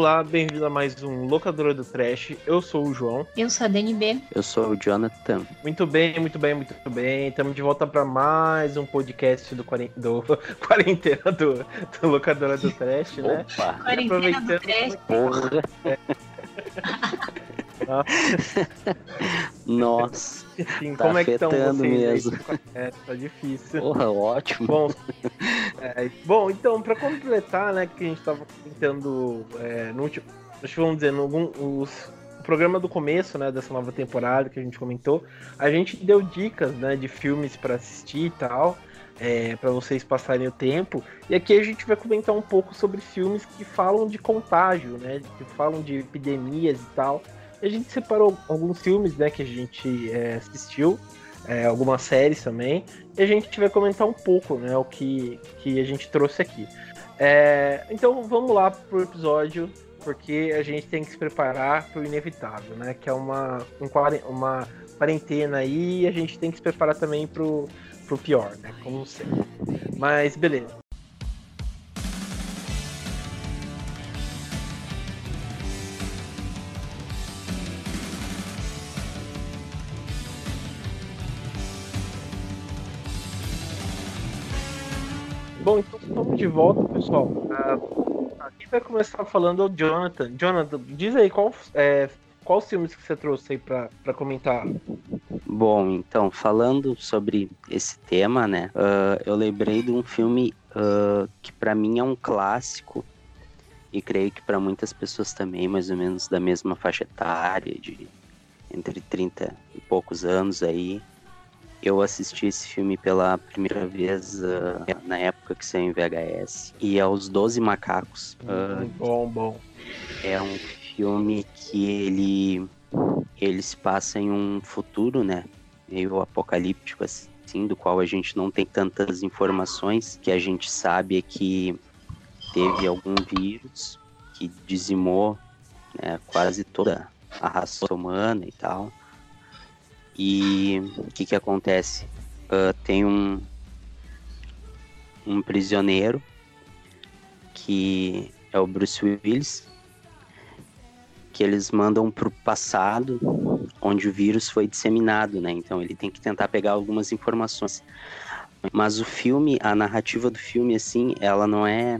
Olá, bem-vindo a mais um Locadora do Trash. Eu sou o João. Eu sou a DNB. Eu sou o Jonathan. Muito bem, muito bem, muito bem. Estamos de volta para mais um podcast do, quarent... do... quarentena do... do Locadora do Trash, né? Opa. Quarentena do Trash. Porra. É. Nossa. Sim, tá como é que estão vocês mesmo. É, tá difícil. Porra, ótimo. Bom, é, bom então, para completar, né, que a gente tava comentando é, no último, vamos dizer, no, os, o programa do começo, né, dessa nova temporada que a gente comentou, a gente deu dicas, né, de filmes para assistir e tal. É, para vocês passarem o tempo. E aqui a gente vai comentar um pouco sobre filmes que falam de contágio, né? Que falam de epidemias e tal a gente separou alguns filmes, né, que a gente é, assistiu, é, algumas séries também, e a gente vai comentar um pouco, né, o que, que a gente trouxe aqui. É, então vamos lá pro episódio, porque a gente tem que se preparar para o inevitável, né, que é uma, uma quarentena aí, e a gente tem que se preparar também pro, pro pior, né, como sempre. Mas beleza. Bom, então estamos de volta, pessoal. Uh, aqui vai começar falando o Jonathan. Jonathan, diz aí qual, é, quais filmes que você trouxe aí para comentar. Bom, então, falando sobre esse tema, né, uh, eu lembrei de um filme uh, que para mim é um clássico e creio que para muitas pessoas também, mais ou menos da mesma faixa etária, de entre 30 e poucos anos aí, eu assisti esse filme pela primeira vez uh, na época que saiu em VHS. E é Os Doze Macacos. Uh, bom, bom. É um filme que ele, ele se passa em um futuro, né? Meio apocalíptico, assim, do qual a gente não tem tantas informações. Que a gente sabe é que teve algum vírus que dizimou né, quase toda a raça humana e tal. E o que que acontece? Uh, tem um, um prisioneiro que é o Bruce Willis, que eles mandam para o passado, onde o vírus foi disseminado, né? Então ele tem que tentar pegar algumas informações. Mas o filme, a narrativa do filme, assim, ela não é,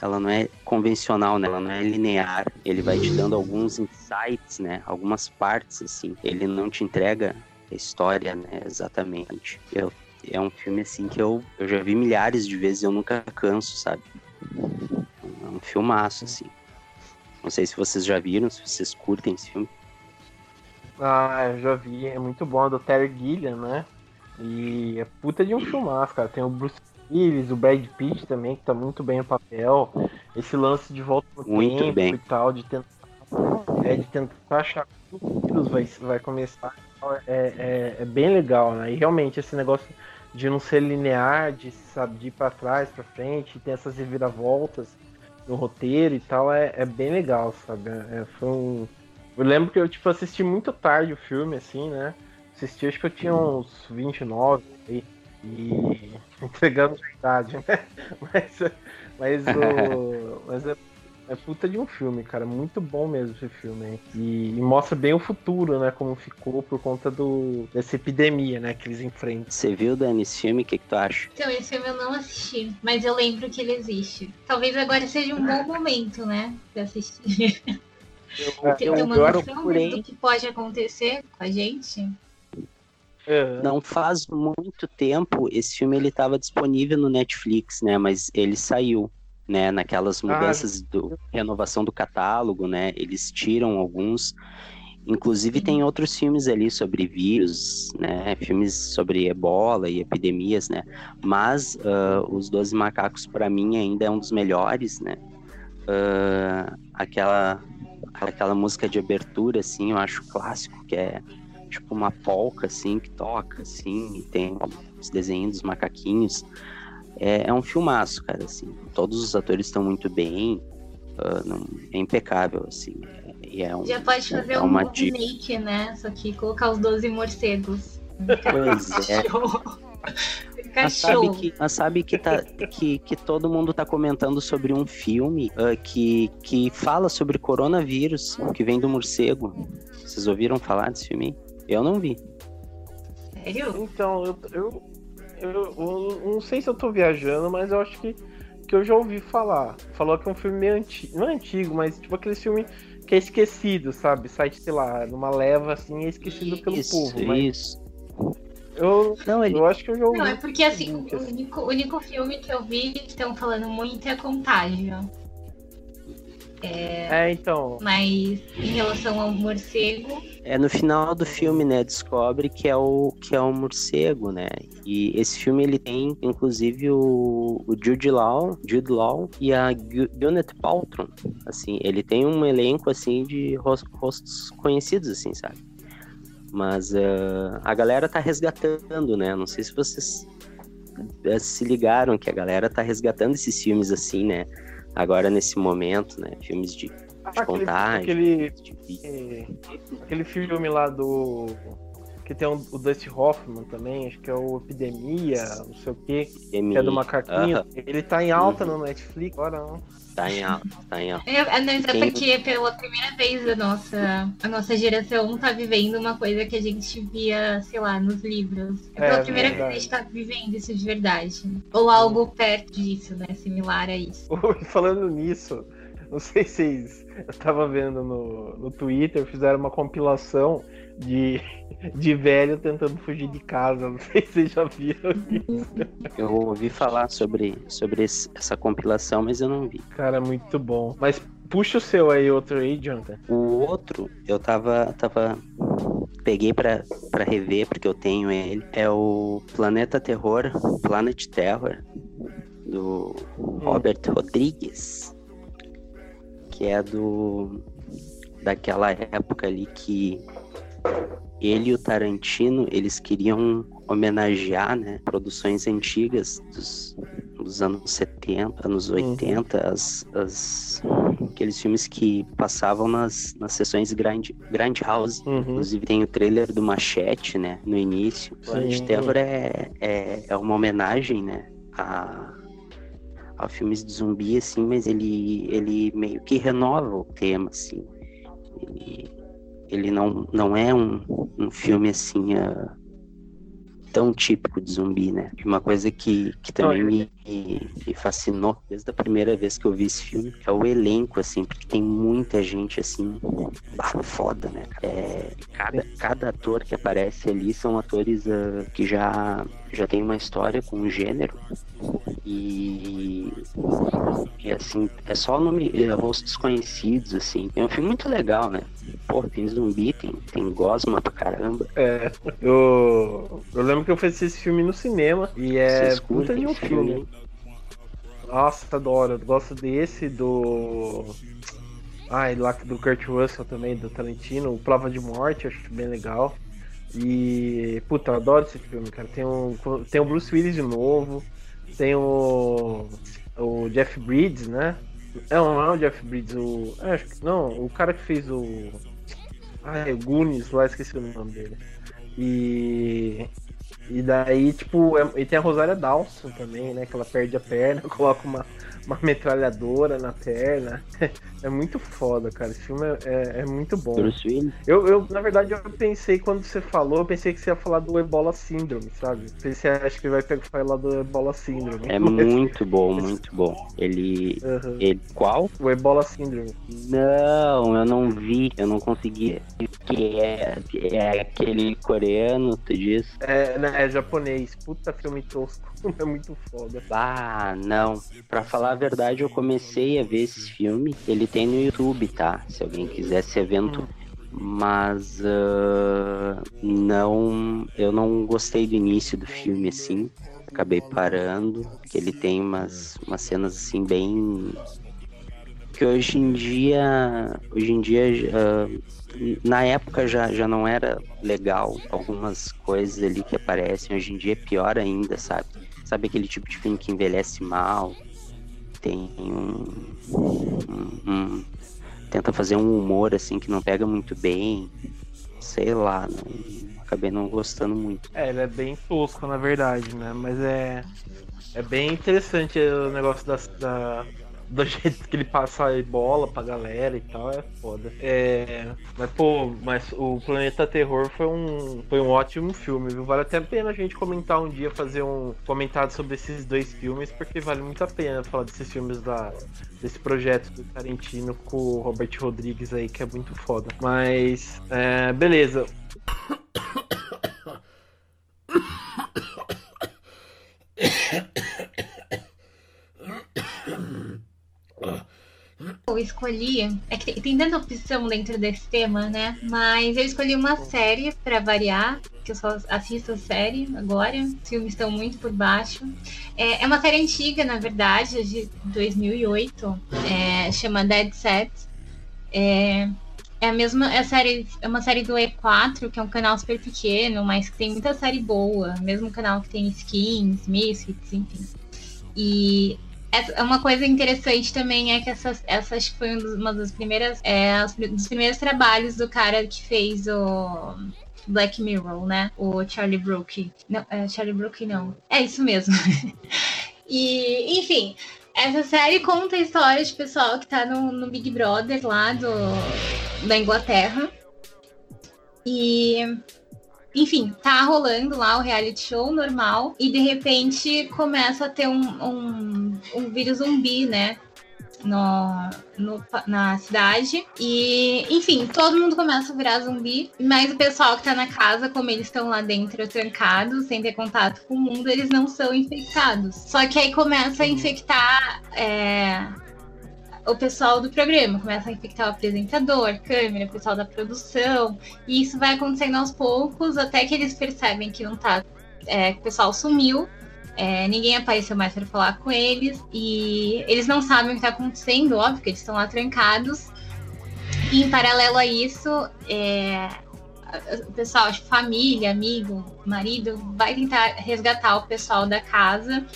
ela não é convencional, né? Ela não é linear. Ele vai te dando alguns insights, né? Algumas partes, assim. Ele não te entrega a história, né, exatamente. Eu, é um filme assim que eu, eu já vi milhares de vezes e eu nunca canso, sabe? É um filmaço, assim. Não sei se vocês já viram, se vocês curtem esse filme. Ah, eu já vi, é muito bom, é do Terry Gilliam, né? E é puta de um filmaço, cara. Tem o Bruce Willis, o Brad Pitt também, que tá muito bem no papel. Esse lance de volta no muito tempo bem. e tal, de tentar, é, de tentar achar como o vírus vai, vai começar é, é, é, bem legal, né? E realmente esse negócio de não ser linear, de, sabe, de ir pra trás, pra frente, ter essas reviravoltas no roteiro e tal, é, é bem legal, sabe? É, foi um... Eu lembro que eu tipo, assisti muito tarde o filme, assim, né? Assisti, acho que eu tinha uns 29 aí, e entregando a idade, né? Mas, mas, o, mas é é puta de um filme, cara. Muito bom mesmo esse filme. Hein? E, e, mostra bem o futuro, né? Como ficou por conta do, dessa epidemia, né? Que eles enfrentam. Você viu, Dani, esse filme? O que, que tu acha? Então, esse filme eu não assisti, mas eu lembro que ele existe. Talvez agora seja um bom momento, né? Pra assistir. Eu, tem uma noção do que pode acontecer com a gente. Não faz muito tempo esse filme ele estava disponível no Netflix, né? Mas ele saiu né, naquelas mudanças ah, do renovação do catálogo, né, eles tiram alguns, inclusive tem outros filmes ali sobre vírus, né, filmes sobre ebola e epidemias, né, mas uh, os Doze Macacos para mim ainda é um dos melhores, né, uh, aquela aquela música de abertura assim, eu acho clássico que é tipo uma polca assim que toca assim e tem os desenhos dos macaquinhos é, é um filmaço, cara, assim. Todos os atores estão muito bem, uh, não, é impecável, assim. É, é um, Já pode fazer é um remake, né? Só que colocar os 12 morcegos. Pois é. mas sabe que, mas sabe que, tá, que, que todo mundo tá comentando sobre um filme uh, que, que fala sobre coronavírus, que vem do morcego. Vocês ouviram falar desse filme? Eu não vi. Sério? Então, eu, eu, eu, eu, não sei se eu tô viajando, mas eu acho que, que eu já ouvi falar. Falou que é um filme meio antigo, não é antigo, mas tipo aquele filme que é esquecido, sabe? Sai, sei lá, numa leva assim, é esquecido pelo isso, povo. Mas... Isso. Eu, não, ele... eu acho que eu já ouvi. Não, é porque assim, o único, o único filme que eu vi que estão falando muito é Contágio. É, é, então. Mas em relação ao morcego. É no final do filme, né? Descobre que é o que é o morcego, né? E esse filme ele tem, inclusive, o, o Jude Law, Jude Law e a Gwyneth Paltrow. Assim, ele tem um elenco assim de rostos conhecidos, assim, sabe? Mas uh, a galera tá resgatando, né? Não sei se vocês uh, se ligaram que a galera tá resgatando esses filmes assim, né? Agora nesse momento, né? Filmes de, de contagem. Aquele, de... aquele filme lá do. Que tem um, o Dusty Hoffman também, acho que é o Epidemia, não sei o quê, Epidemia. que é do macaquinho. Uh -huh. Ele tá em alta uhum. no Netflix, agora não. Tá em alta, tá em alta. É, mas é porque pela primeira vez a nossa, a nossa geração tá vivendo uma coisa que a gente via, sei lá, nos livros. É pela é, primeira vez que a gente tá vivendo isso de verdade. Ou algo perto disso, né? Similar a isso. Falando nisso, não sei se vocês estavam vendo no, no Twitter, fizeram uma compilação de, de velho tentando fugir de casa. Não sei se vocês já viram isso. Eu ouvi falar sobre, sobre esse, essa compilação, mas eu não vi. Cara, muito bom. Mas puxa o seu aí, outro aí, Jonathan. O outro, eu tava. tava peguei para rever, porque eu tenho ele. É o Planeta Terror, Planet Terror, do hum. Robert Rodrigues. Que é do. Daquela época ali que ele e o Tarantino, eles queriam homenagear, né, produções antigas dos, dos anos 70, anos 80, uhum. as, as, aqueles filmes que passavam nas, nas sessões Grand, Grand House. Uhum. Inclusive tem o trailer do Machete, né, no início. O Planet Terror é, é, é uma homenagem, né, a, a filmes de zumbi, assim, mas ele, ele meio que renova o tema, assim. Ele, não, não é um, um filme assim uh, tão típico de zumbi, né? Uma coisa que, que também me, me, fascinou desde a primeira vez que eu vi esse filme é o elenco, assim, porque tem muita gente assim, foda, né? É, cada, cada ator que aparece ali são atores uh, que já, já tem uma história com o gênero e, e assim, é só nome, é, rostos conhecidos, assim. É um filme muito legal, né? Pô, tem zumbi, tem, tem gosma pra caramba. É, eu, eu lembro que eu fiz esse filme no cinema e é puta de um filme. filme. Nossa, adoro. Eu gosto desse, do. Ai, lá do Kurt Russell também, do Tarantino, o Prova de Morte, acho bem legal. E. Puta, adoro esse filme, cara. Tem, um, tem o Bruce Willis de novo. Tem o. O Jeff Bridges, né? É, não é o Jeff Bridges, o. É, acho que. Não, o cara que fez o. Ai, o Goonies, lá esqueci o nome dele. E. E daí, tipo, é, e tem a Rosária Dawson também, né? Que ela perde a perna, coloca uma, uma metralhadora na perna. É muito foda, cara. Esse filme é, é, é muito bom. Eu, eu, na verdade, eu pensei, quando você falou, eu pensei que você ia falar do Ebola Syndrome, sabe? Você acha que vai pegar falar do Ebola Syndrome. É muito bom, muito bom. Ele. Uhum. ele. Qual? O Ebola Syndrome. Não, eu não vi, eu não consegui. Que é, é aquele coreano, tu diz? É, né, é japonês. Puta filme tosco. É muito foda. Ah, não. Pra falar a verdade, eu comecei a ver esse filme. Ele tem no YouTube, tá? Se alguém quiser esse evento. Mas uh, não, eu não gostei do início do filme assim. Acabei parando, que ele tem umas, umas cenas assim bem que hoje em dia, hoje em dia, uh, na época já, já não era legal algumas coisas ali que aparecem. Hoje em dia é pior ainda, sabe? Sabe aquele tipo de filme que envelhece mal? Tem um, um, um tenta fazer um humor assim que não pega muito bem. sei lá, acabei não gostando muito. É, ele é bem tosco, na verdade, né? Mas é. É bem interessante o negócio da, da do jeito que ele passa a bola pra galera e tal, é foda. É, mas, pô, mas o Planeta Terror foi um, foi um ótimo filme, viu? Vale até a pena a gente comentar um dia, fazer um comentário sobre esses dois filmes, porque vale muito a pena falar desses filmes da, desse projeto do Tarantino com o Robert Rodrigues aí, que é muito foda. Mas, é, beleza. Eu escolhi. É que tem, tanta opção dentro desse tema, né? Mas eu escolhi uma série para variar, que eu só assisto a série agora. Os filmes estão muito por baixo. É, é uma série antiga, na verdade, de 2008. É, chama Dead Set. É, é a mesma é, série, é uma série do E4, que é um canal super pequeno, mas que tem muita série boa. Mesmo canal que tem skins, misfits, enfim. E é uma coisa interessante também é que essas, essas foi uma das primeiras, é, dos primeiros trabalhos do cara que fez o Black Mirror, né? O Charlie Brooke. Não, é Charlie Brooke não. É isso mesmo. e, enfim, essa série conta a história de pessoal que tá no, no Big Brother lá do, da Inglaterra. E enfim, tá rolando lá o reality show normal e de repente começa a ter um, um, um vírus zumbi, né? No, no, na cidade. E, enfim, todo mundo começa a virar zumbi. Mas o pessoal que tá na casa, como eles estão lá dentro trancados, sem ter contato com o mundo, eles não são infectados. Só que aí começa a infectar. É, o pessoal do programa, começa a infectar o apresentador, câmera, o pessoal da produção, e isso vai acontecendo aos poucos, até que eles percebem que não tá. É, o pessoal sumiu, é, ninguém apareceu mais para falar com eles, e eles não sabem o que está acontecendo, óbvio, que eles estão lá trancados. E em paralelo a isso, é, o pessoal, família, amigo, marido, vai tentar resgatar o pessoal da casa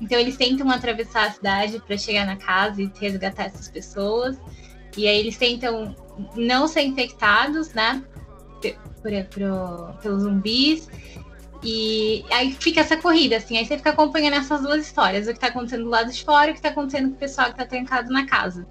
então eles tentam atravessar a cidade para chegar na casa e resgatar essas pessoas. E aí eles tentam não ser infectados, né? Por, por, pelos zumbis. E aí fica essa corrida, assim. Aí você fica acompanhando essas duas histórias: o que tá acontecendo do lado de fora e o que tá acontecendo com o pessoal que tá trancado na casa.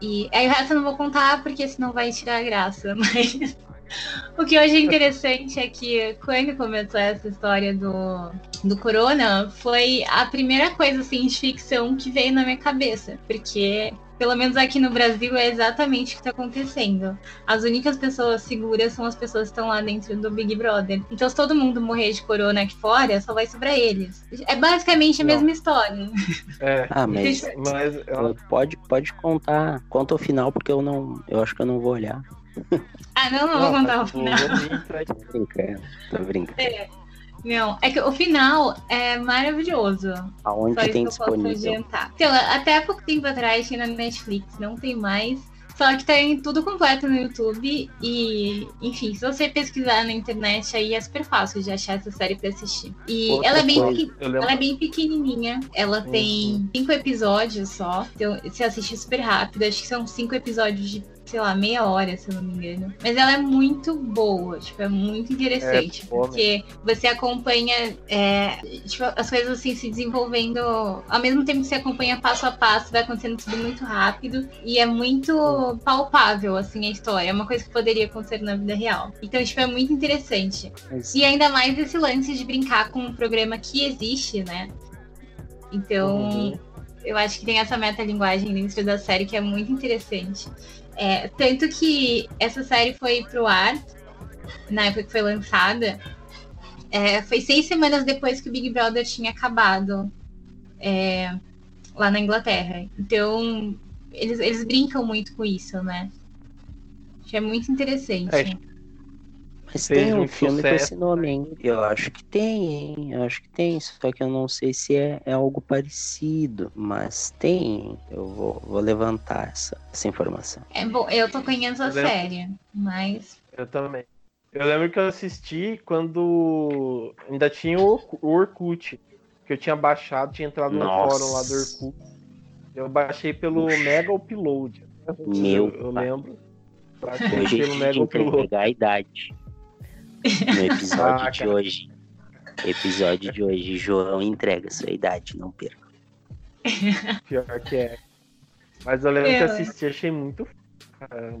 E aí o resto eu não vou contar, porque senão vai tirar a graça. Mas o que eu achei interessante é que quando começou essa história do, do Corona, foi a primeira coisa assim, de ficção que veio na minha cabeça. Porque pelo menos aqui no Brasil, é exatamente o que está acontecendo. As únicas pessoas seguras são as pessoas que estão lá dentro do Big Brother. Então, se todo mundo morrer de corona aqui fora, só vai sobrar eles. É basicamente a Não. mesma história. É, ah, mas, mas pode, pode contar. Conta o final, porque eu não. Eu acho que eu não vou olhar. Ah, não, não, vou contar o final. Tô brincando, tô brincando. É. Não, é que o final é maravilhoso. Aonde Só tem disponível? Então, até há pouco tempo atrás tinha na Netflix, não tem mais. Só que tem tudo completo no YouTube. E, enfim, se você pesquisar na internet aí é super fácil de achar essa série pra assistir. E ela é, bem, ela é bem pequenininha. Ela uhum. tem cinco episódios só. Então você assiste super rápido. Acho que são cinco episódios de sei lá, meia hora, se eu não me engano. Mas ela é muito boa, tipo, é muito interessante. É, porque você acompanha é, tipo, as coisas assim se desenvolvendo ao mesmo tempo que você acompanha passo a passo, vai acontecendo tudo muito rápido. E é muito palpável, assim, a história. É uma coisa que poderia acontecer na vida real. Então, tipo, é muito interessante. Mas... E ainda mais esse lance de brincar com um programa que existe, né? Então. Uhum eu acho que tem essa metalinguagem dentro da série que é muito interessante. É, tanto que essa série foi pro ar, na época que foi lançada, é, foi seis semanas depois que o Big Brother tinha acabado é, lá na Inglaterra. Então, eles, eles brincam muito com isso, né? Que é muito interessante. Mas tem um filme sucesso. com esse nome, hein? Eu acho que tem, hein? Eu acho que tem, só que eu não sei se é, é algo parecido, mas tem. Eu vou, vou levantar essa, essa informação. É bom, eu tô conhecendo a eu série, lembro... mas. Eu também. Eu lembro que eu assisti quando ainda tinha o, o Orkut, que eu tinha baixado, tinha entrado no Nossa. fórum lá do Orkut. Eu baixei pelo Mega Upload. Meu eu, eu lembro. Hoje a gente entregar a idade. No episódio ah, de hoje. Episódio de hoje, João entrega sua idade, não perca. Pior que é. Mas eu lembro eu... que assisti, achei muito,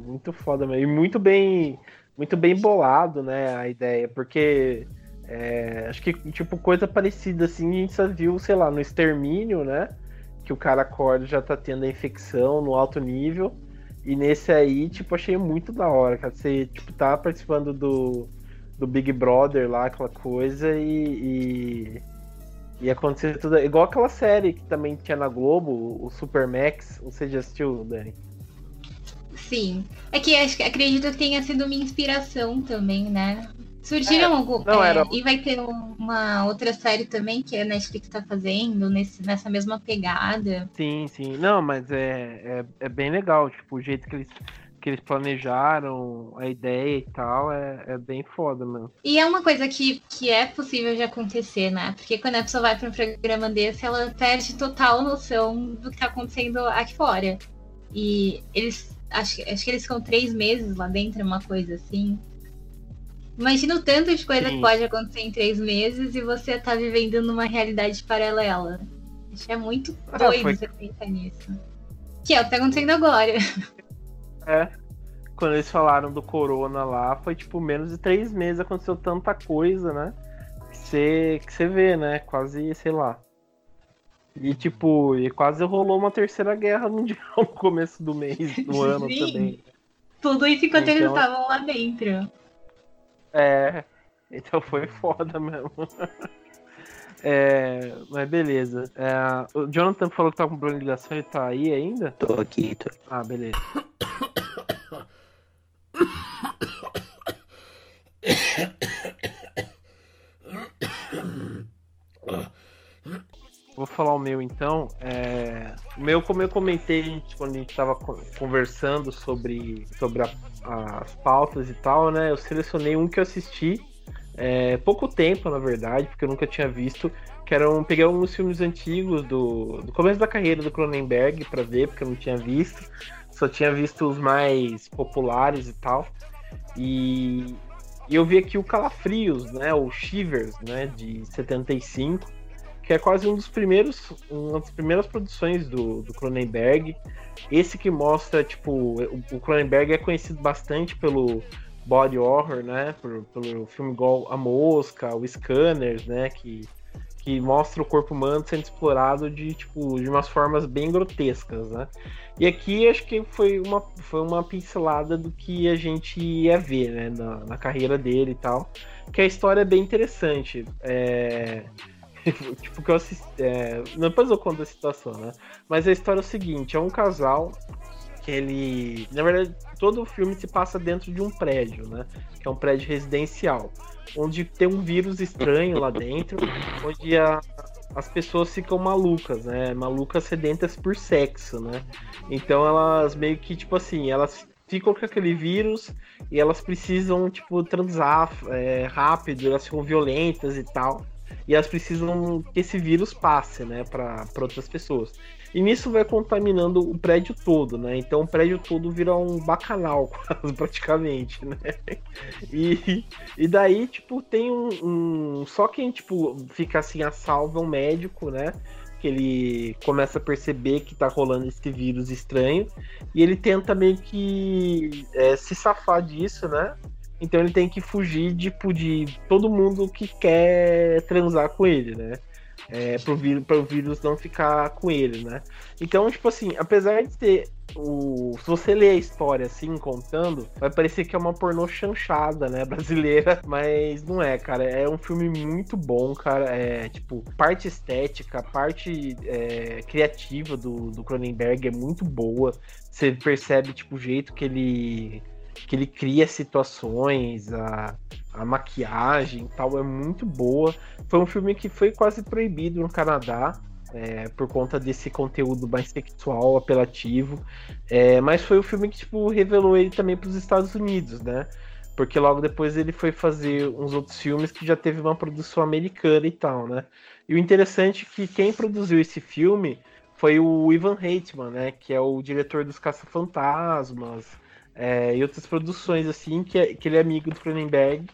muito foda mesmo. E muito bem, muito bem bolado, né, a ideia, porque é, acho que, tipo, coisa parecida assim, a gente só viu, sei lá, no Extermínio, né? Que o cara acorda já tá tendo a infecção no alto nível. E nesse aí, tipo, achei muito da hora, cara. Você, tipo, tá participando do, do Big Brother lá, aquela coisa, e, e, e acontecer tudo. Igual aquela série que também tinha na Globo, o Super Max. Você já assistiu, Dani? Sim. É que acho, acredito que tenha sido uma inspiração também, né? Surgiram é, algum. Não, é, era... E vai ter uma outra série também que a Netflix tá fazendo nesse, nessa mesma pegada. Sim, sim. Não, mas é, é, é bem legal, tipo, o jeito que eles que eles planejaram, a ideia e tal, é, é bem foda, mano. E é uma coisa que, que é possível de acontecer, né? Porque quando a pessoa vai para um programa desse, ela perde total noção do que tá acontecendo aqui fora. E eles. Acho, acho que eles ficam três meses lá dentro, uma coisa assim. Imagina o tanto de coisa Sim. que pode acontecer em três meses e você tá vivendo numa realidade paralela. Acho que é muito ah, doido ah, foi... você pensar nisso. Que é o que tá acontecendo agora. É. Quando eles falaram do corona lá, foi tipo menos de três meses, aconteceu tanta coisa, né? Que você, que você vê, né? Quase, sei lá. E tipo, e quase rolou uma terceira guerra mundial no começo do mês, do ano Sim. também. Tudo isso enquanto então, eles estavam lá dentro. É, então foi foda mesmo. É, mas beleza. É, o Jonathan falou que tá com problema de ligação, ele tá aí ainda? Tô aqui, tô. Ah, beleza. Vou falar o meu então. É... O meu, como eu comentei quando a gente estava conversando sobre, sobre a, as pautas e tal, né? Eu selecionei um que eu assisti é, pouco tempo, na verdade, porque eu nunca tinha visto. Que eram, peguei alguns filmes antigos do, do começo da carreira do Cronenberg para ver, porque eu não tinha visto. Só tinha visto os mais populares e tal. E, e eu vi aqui o Calafrios, né? O Shivers, né? De 75 que é quase um dos primeiros, uma das primeiras produções do, do Cronenberg. Esse que mostra, tipo, o Cronenberg é conhecido bastante pelo body horror, né? Por, pelo filme igual A Mosca, o Scanners, né? Que, que mostra o corpo humano sendo explorado de, tipo, de umas formas bem grotescas, né? E aqui acho que foi uma, foi uma pincelada do que a gente ia ver, né? Na, na carreira dele e tal. Que a história é bem interessante. É... tipo, que eu assisti. É... Depois eu conto a situação, né? Mas a história é o seguinte: é um casal que ele. Na verdade, todo o filme se passa dentro de um prédio, né? Que é um prédio residencial. Onde tem um vírus estranho lá dentro, onde a, as pessoas ficam malucas, né? Malucas sedentas por sexo, né? Então elas meio que, tipo assim, elas ficam com aquele vírus e elas precisam, tipo, transar é, rápido, elas ficam violentas e tal. E elas precisam que esse vírus passe, né, para outras pessoas. E nisso vai contaminando o prédio todo, né? Então o prédio todo vira um bacanal, quase, praticamente, né? E, e daí, tipo, tem um, um, Só quem, tipo, fica assim a salva é um médico, né? Que ele começa a perceber que tá rolando esse vírus estranho. E ele tenta meio que é, se safar disso, né? Então ele tem que fugir tipo, de todo mundo que quer transar com ele, né? É, pro, vírus, pro vírus não ficar com ele, né? Então, tipo assim, apesar de ter o. Se você ler a história assim, contando, vai parecer que é uma pornô chanchada, né? Brasileira, mas não é, cara. É um filme muito bom, cara. É, tipo, parte estética, parte é, criativa do, do Cronenberg é muito boa. Você percebe, tipo, o jeito que ele que ele cria situações, a, a maquiagem tal é muito boa. Foi um filme que foi quase proibido no Canadá. É, por conta desse conteúdo mais sexual, apelativo. É, mas foi o filme que tipo, revelou ele também para os Estados Unidos, né? Porque logo depois ele foi fazer uns outros filmes que já teve uma produção americana e tal, né? E o interessante é que quem produziu esse filme foi o Ivan Reitman, né? Que é o diretor dos Caça-Fantasmas, é, e outras produções, assim, que, é, que ele é amigo do Cronenberg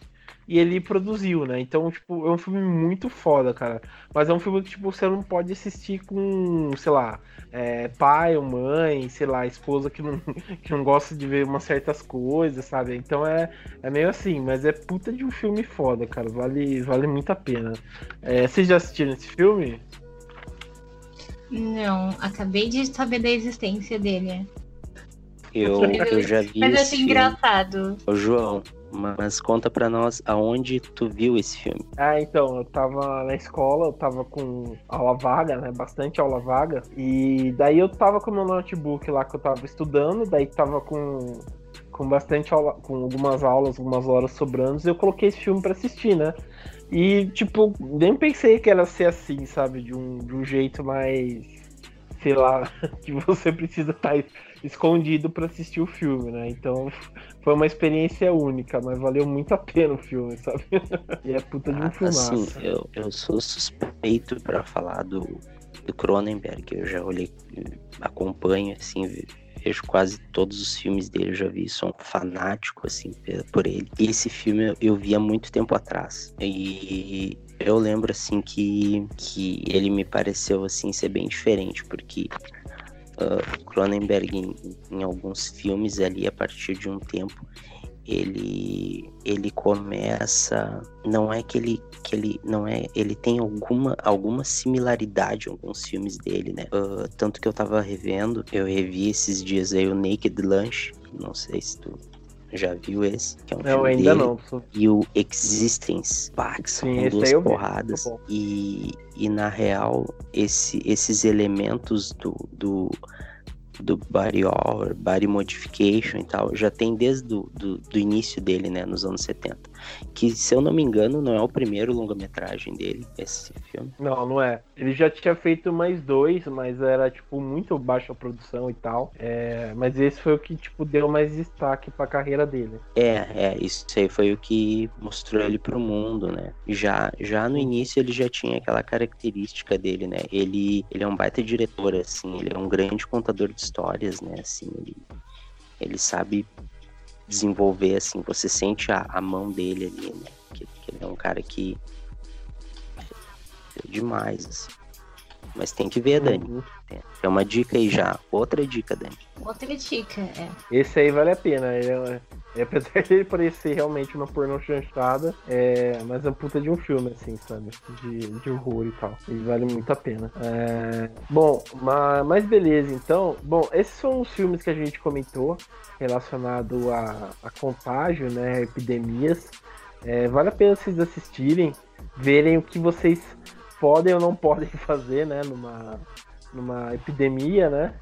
e ele produziu, né? Então, tipo, é um filme muito foda, cara. Mas é um filme que, tipo, você não pode assistir com, sei lá, é, pai ou mãe, sei lá, esposa que não, que não gosta de ver umas certas coisas, sabe? Então é, é meio assim, mas é puta de um filme foda, cara. Vale, vale muito a pena. É, vocês já assistiram esse filme? Não, acabei de saber da existência dele. Eu, eu já vi. Mas eu achei engraçado. Ô, João, mas conta pra nós aonde tu viu esse filme. Ah, então, eu tava na escola, eu tava com aula vaga, né? Bastante aula vaga. E daí eu tava com meu notebook lá que eu tava estudando, daí tava com, com bastante aula, com algumas aulas, algumas horas sobrando, e eu coloquei esse filme pra assistir, né? E, tipo, nem pensei que era ser assim, sabe? De um, de um jeito mais. Sei lá, que você precisa estar tá escondido para assistir o filme, né? Então foi uma experiência única, mas valeu muito a pena o filme, sabe? e é puta de um ah, filmaço. Assim, eu, eu sou suspeito para falar do, do Cronenberg, eu já olhei, acompanho, assim, vejo quase todos os filmes dele, já vi, sou um fanático, assim, por ele. E esse filme eu vi há muito tempo atrás. E eu lembro, assim, que, que ele me pareceu, assim, ser bem diferente, porque uh, Cronenberg em, em, alguns filmes ali a partir de um tempo ele ele começa não é que ele que ele não é ele tem alguma alguma similaridade em alguns filmes dele né? Uh, tanto que eu tava revendo eu revi esses dias aí o Naked Lunch não sei se tu já viu esse? Que é um não, filme ainda dele. não. E o Existence, são Sim, duas porradas. E, e na real, esse, esses elementos do, do do body horror, body modification e tal, já tem desde do, do, do, início dele, né, nos anos 70. Que, se eu não me engano, não é o primeiro longa-metragem dele, esse filme. Não, não é. Ele já tinha feito mais dois, mas era, tipo, muito baixa a produção e tal. É, mas esse foi o que, tipo, deu mais destaque pra carreira dele. É, é, isso aí foi o que mostrou ele pro mundo, né. Já, já no início ele já tinha aquela característica dele, né. Ele, ele é um baita diretor, assim, ele é um grande contador de histórias, né? Assim, ele, ele sabe desenvolver, assim, você sente a, a mão dele ali, né? Que, que, ele é um cara que é demais, assim. Mas tem que ver, Dani. Uhum. É uma dica aí já. Outra dica, Dani. Outra dica, é. Esse aí vale a pena. Ele é, é, apesar de ele parecer realmente uma pornô chanchada, é, mas é puta de um filme, assim, sabe? De, de horror e tal. E vale muito a pena. É, bom, mas, mas beleza, então. Bom, esses são os filmes que a gente comentou relacionado a, a contágio, né? Epidemias. É, vale a pena vocês assistirem, verem o que vocês podem ou não podem fazer, né? Numa, numa epidemia, né?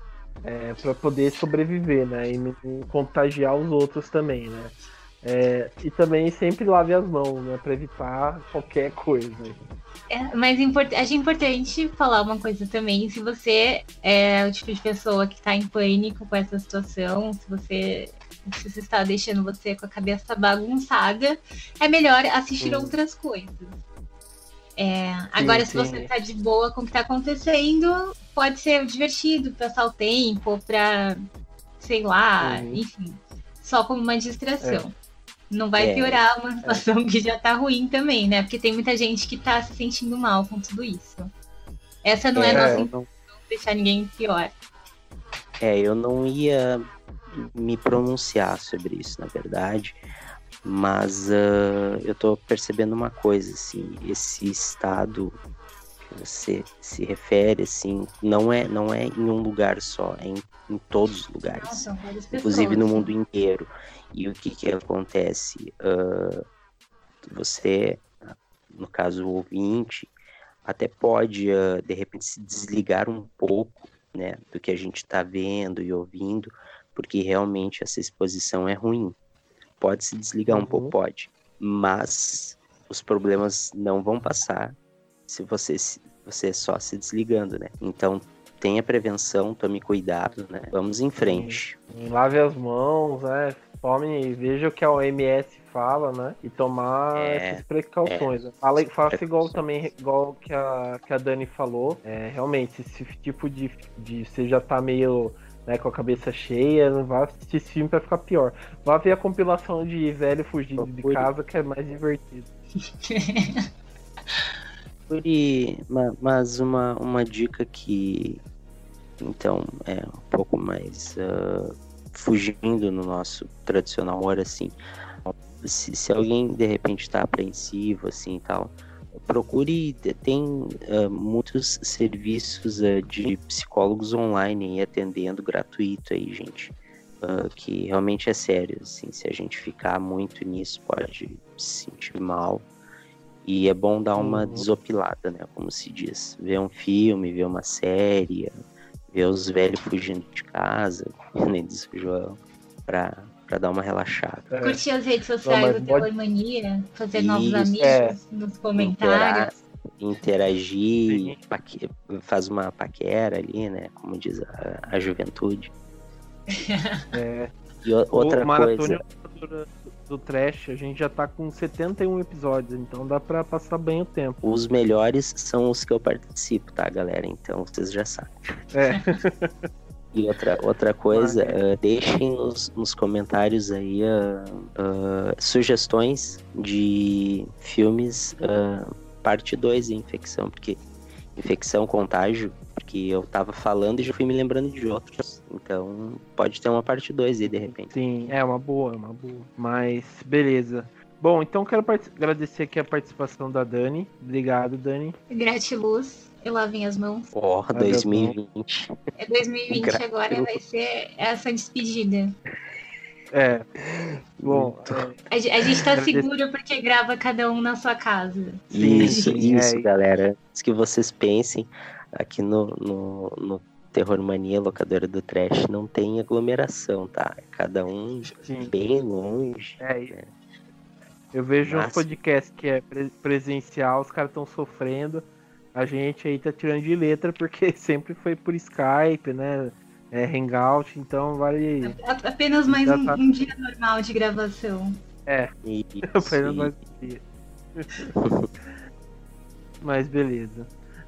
É, para poder sobreviver, né? E não contagiar os outros também, né? É, e também sempre lave as mãos, né? Para evitar qualquer coisa. É, mas import acho importante falar uma coisa também. Se você é o tipo de pessoa que está em pânico com essa situação, se você se você está deixando você com a cabeça bagunçada, é melhor assistir hum. outras coisas. É, agora, sim, se você está de boa com o que está acontecendo, pode ser divertido, passar o tempo, para sei lá, uhum. enfim, só como uma distração. É. Não vai é. piorar uma situação é. que já tá ruim também, né? Porque tem muita gente que tá se sentindo mal com tudo isso. Essa não é, é nossa intenção, deixar ninguém pior. É, eu não ia me pronunciar sobre isso, na verdade. Mas uh, eu tô percebendo uma coisa, assim, esse estado você se refere, assim, não é, não é em um lugar só, é em, em todos os lugares, Nossa, inclusive no mundo inteiro. E o que que acontece? Uh, você, no caso o ouvinte, até pode, uh, de repente, se desligar um pouco, né, do que a gente está vendo e ouvindo, porque realmente essa exposição é ruim. Pode se desligar um pouco, uhum. pode, mas os problemas não vão passar se você, você só se desligando, né? Então tenha prevenção, tome cuidado, né? Vamos em frente. Lave as mãos, né? Tome, veja o que a OMS fala, né? E tomar é, essas precauções. É. Fala, faça igual também, igual que a, que a Dani falou. É, realmente, esse tipo de, de. Você já tá meio né, com a cabeça cheia, não vá assistir esse filme pra ficar pior. Vá ver a compilação de velho fugindo de casa, que é mais divertido. mas uma, uma dica que então é um pouco mais uh, fugindo no nosso tradicional humor assim se, se alguém de repente está apreensivo assim e tal procure tem uh, muitos serviços uh, de psicólogos online atendendo gratuito aí gente. Uh, que realmente é sério assim se a gente ficar muito nisso pode se sentir mal. E é bom dar uma uhum. desopilada né como se diz. Ver um filme ver uma série ver os velhos fugindo de casa nem diz o João para para dar uma relaxada. É. Curtir as redes sociais Não, do pode... Telemania, fazer Isso, novos amigos é. nos comentários. interagir, paque... faz uma paquera ali, né? Como diz a, a juventude. É. E o, outra o coisa. Do trash, a gente já tá com 71 episódios, então dá para passar bem o tempo. Os melhores são os que eu participo, tá, galera? Então vocês já sabem. É. E outra, outra coisa, uh, deixem nos, nos, comentários aí uh, uh, sugestões de filmes parte 2 de infecção, porque infecção, contágio, porque eu tava falando e já fui me lembrando de outros. Então pode ter uma parte 2 aí de repente. Sim, é uma boa, uma boa. Mas beleza. Bom, então quero agradecer aqui a participação da Dani. Obrigado, Dani. Gratiluz eu lavem as mãos. Ó, oh, 2020. É 2020 Gra agora vai ser essa despedida. É. Bom, é... A, a, gente tá seguro porque grava cada um na sua casa. Isso, isso, é. galera. Antes que vocês pensem, aqui no, no, no Terror Mania, locadora do Trash, não tem aglomeração, tá? Cada um Sim. bem longe. É, né? Eu vejo Nossa. um podcast que é presencial, os caras estão sofrendo a gente aí tá tirando de letra porque sempre foi por Skype, né? É, Hangout, então vale. Apenas mais um, tá... um, dia normal de gravação. É, isso, apenas mais um dia. Mas beleza.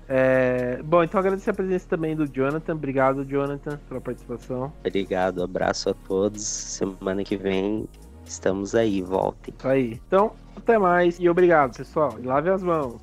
É... Bom, então agradecer a presença também do Jonathan. Obrigado, Jonathan, pela participação. Obrigado, abraço a todos. Semana que vem estamos aí, voltem. Isso aí. Então, até mais e obrigado, pessoal. E lave as mãos.